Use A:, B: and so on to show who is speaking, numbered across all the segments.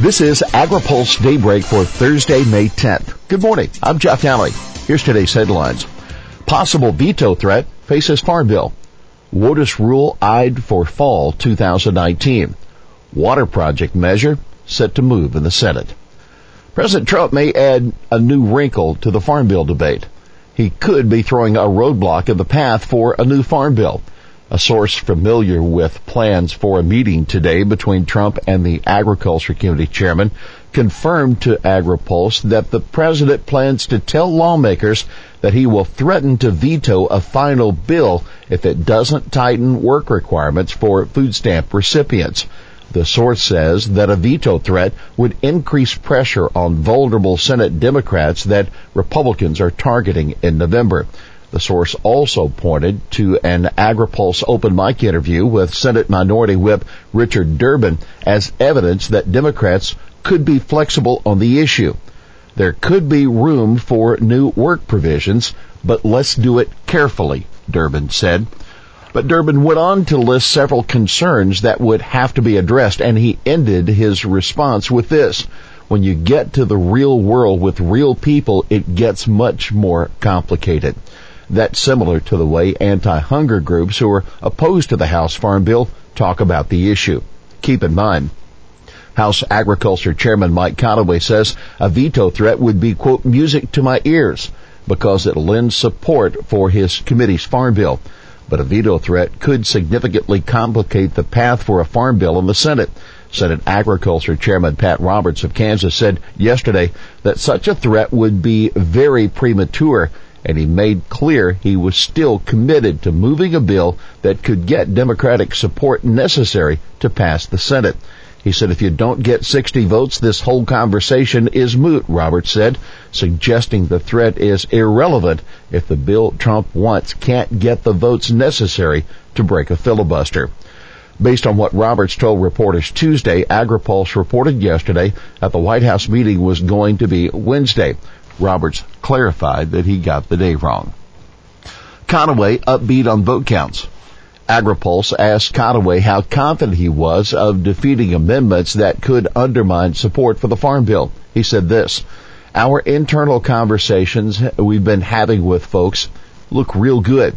A: This is AgriPulse Daybreak for Thursday, May 10th. Good morning. I'm Jeff Daly. Here's today's headlines. Possible veto threat faces Farm Bill. WOTUS rule eyed for fall 2019. Water project measure set to move in the Senate. President Trump may add a new wrinkle to the Farm Bill debate. He could be throwing a roadblock in the path for a new Farm Bill. A source familiar with plans for a meeting today between Trump and the Agriculture Committee chairman confirmed to AgriPulse that the president plans to tell lawmakers that he will threaten to veto a final bill if it doesn't tighten work requirements for food stamp recipients. The source says that a veto threat would increase pressure on vulnerable Senate Democrats that Republicans are targeting in November. The source also pointed to an AgriPulse open mic interview with Senate Minority Whip Richard Durbin as evidence that Democrats could be flexible on the issue. There could be room for new work provisions, but let's do it carefully, Durbin said. But Durbin went on to list several concerns that would have to be addressed, and he ended his response with this. When you get to the real world with real people, it gets much more complicated. That's similar to the way anti-hunger groups who are opposed to the House Farm Bill talk about the issue. Keep in mind, House Agriculture Chairman Mike Conaway says a veto threat would be, quote, music to my ears because it lends support for his committee's farm bill. But a veto threat could significantly complicate the path for a farm bill in the Senate. Senate Agriculture Chairman Pat Roberts of Kansas said yesterday that such a threat would be very premature and he made clear he was still committed to moving a bill that could get Democratic support necessary to pass the Senate. He said, if you don't get 60 votes, this whole conversation is moot, Roberts said, suggesting the threat is irrelevant if the bill Trump wants can't get the votes necessary to break a filibuster. Based on what Roberts told reporters Tuesday, AgriPulse reported yesterday that the White House meeting was going to be Wednesday. Roberts clarified that he got the day wrong. Conaway upbeat on vote counts. AgriPulse asked Conaway how confident he was of defeating amendments that could undermine support for the Farm Bill. He said this, our internal conversations we've been having with folks look real good.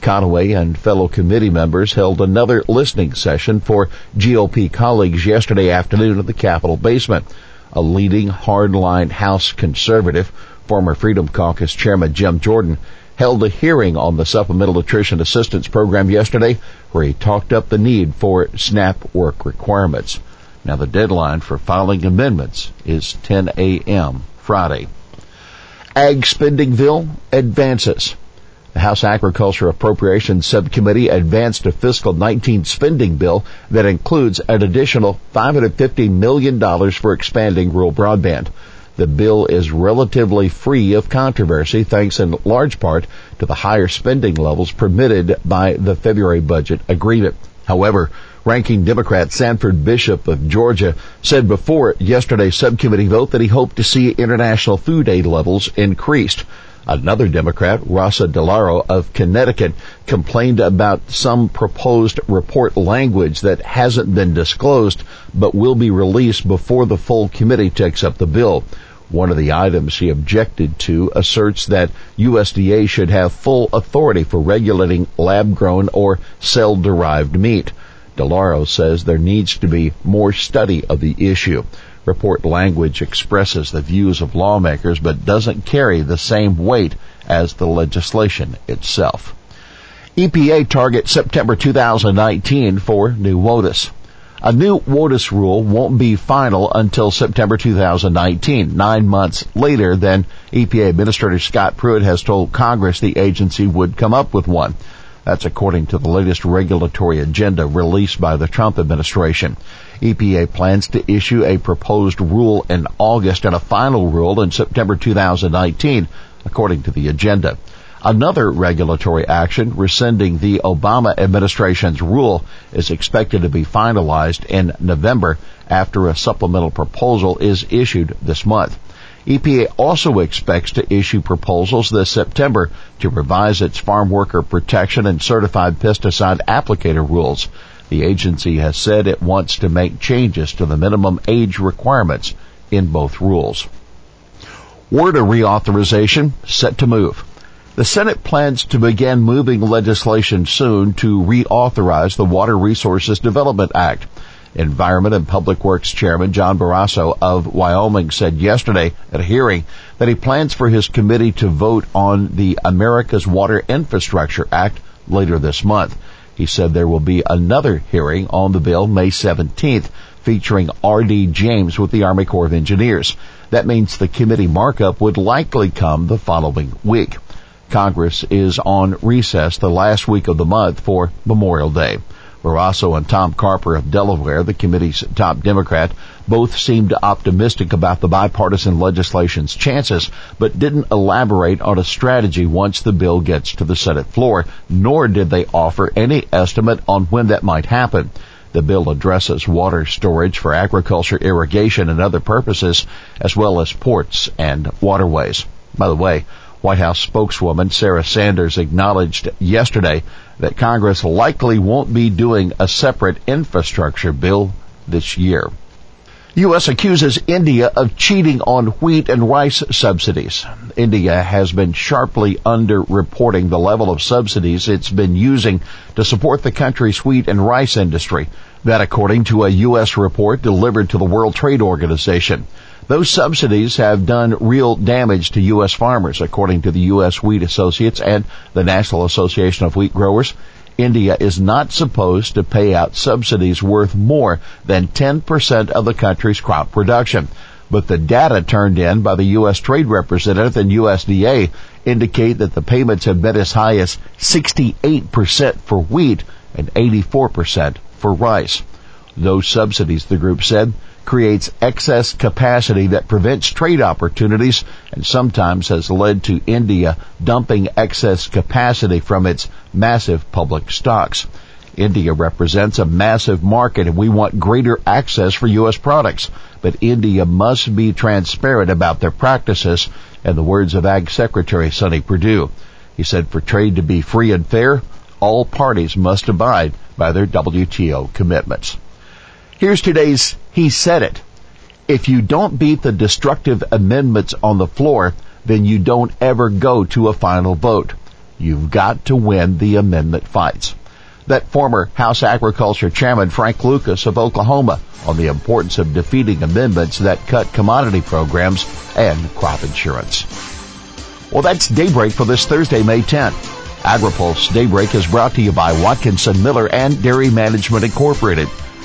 A: Conaway and fellow committee members held another listening session for GOP colleagues yesterday afternoon at the Capitol basement a leading hardline House conservative, former Freedom Caucus Chairman Jim Jordan, held a hearing on the Supplemental Nutrition Assistance Program yesterday where he talked up the need for SNAP work requirements. Now the deadline for filing amendments is 10 a.m. Friday. Ag spending bill advances. The House Agriculture Appropriations Subcommittee advanced a fiscal 19 spending bill that includes an additional $550 million for expanding rural broadband. The bill is relatively free of controversy thanks in large part to the higher spending levels permitted by the February budget agreement. However, ranking Democrat Sanford Bishop of Georgia said before yesterday's subcommittee vote that he hoped to see international food aid levels increased. Another Democrat, Rosa DeLauro of Connecticut, complained about some proposed report language that hasn't been disclosed but will be released before the full committee takes up the bill. One of the items she objected to asserts that USDA should have full authority for regulating lab grown or cell derived meat. DeLauro says there needs to be more study of the issue report language expresses the views of lawmakers but doesn't carry the same weight as the legislation itself. EPA targets September 2019 for new WOTUS. A new WOTUS rule won't be final until September 2019, nine months later than EPA Administrator Scott Pruitt has told Congress the agency would come up with one. That's according to the latest regulatory agenda released by the Trump administration. EPA plans to issue a proposed rule in August and a final rule in September 2019, according to the agenda. Another regulatory action rescinding the Obama administration's rule is expected to be finalized in November after a supplemental proposal is issued this month. EPA also expects to issue proposals this September to revise its farm worker protection and certified pesticide applicator rules. The agency has said it wants to make changes to the minimum age requirements in both rules. WRDA reauthorization set to move. The Senate plans to begin moving legislation soon to reauthorize the Water Resources Development Act. Environment and Public Works Chairman John Barrasso of Wyoming said yesterday at a hearing that he plans for his committee to vote on the America's Water Infrastructure Act later this month. He said there will be another hearing on the bill May 17th featuring R.D. James with the Army Corps of Engineers. That means the committee markup would likely come the following week. Congress is on recess the last week of the month for Memorial Day. Barrasso and Tom Carper of Delaware, the committee's top Democrat, both seemed optimistic about the bipartisan legislation's chances, but didn't elaborate on a strategy once the bill gets to the Senate floor, nor did they offer any estimate on when that might happen. The bill addresses water storage for agriculture, irrigation, and other purposes, as well as ports and waterways. By the way, White House spokeswoman Sarah Sanders acknowledged yesterday that Congress likely won't be doing a separate infrastructure bill this year. U.S. accuses India of cheating on wheat and rice subsidies. India has been sharply underreporting the level of subsidies it's been using to support the country's wheat and rice industry. That according to a U.S. report delivered to the World Trade Organization. Those subsidies have done real damage to U.S. farmers, according to the U.S. Wheat Associates and the National Association of Wheat Growers. India is not supposed to pay out subsidies worth more than 10% of the country's crop production. But the data turned in by the U.S. Trade Representative and USDA indicate that the payments have been as high as 68% for wheat and 84% for rice. Those subsidies, the group said, creates excess capacity that prevents trade opportunities and sometimes has led to India dumping excess capacity from its massive public stocks. India represents a massive market and we want greater access for U.S. products. But India must be transparent about their practices and the words of Ag Secretary Sonny Perdue. He said for trade to be free and fair, all parties must abide by their WTO commitments. Here's today's He Said It. If you don't beat the destructive amendments on the floor, then you don't ever go to a final vote. You've got to win the amendment fights. That former House Agriculture Chairman Frank Lucas of Oklahoma on the importance of defeating amendments that cut commodity programs and crop insurance. Well, that's Daybreak for this Thursday, May 10th. AgriPulse Daybreak is brought to you by Watkinson Miller and Dairy Management Incorporated.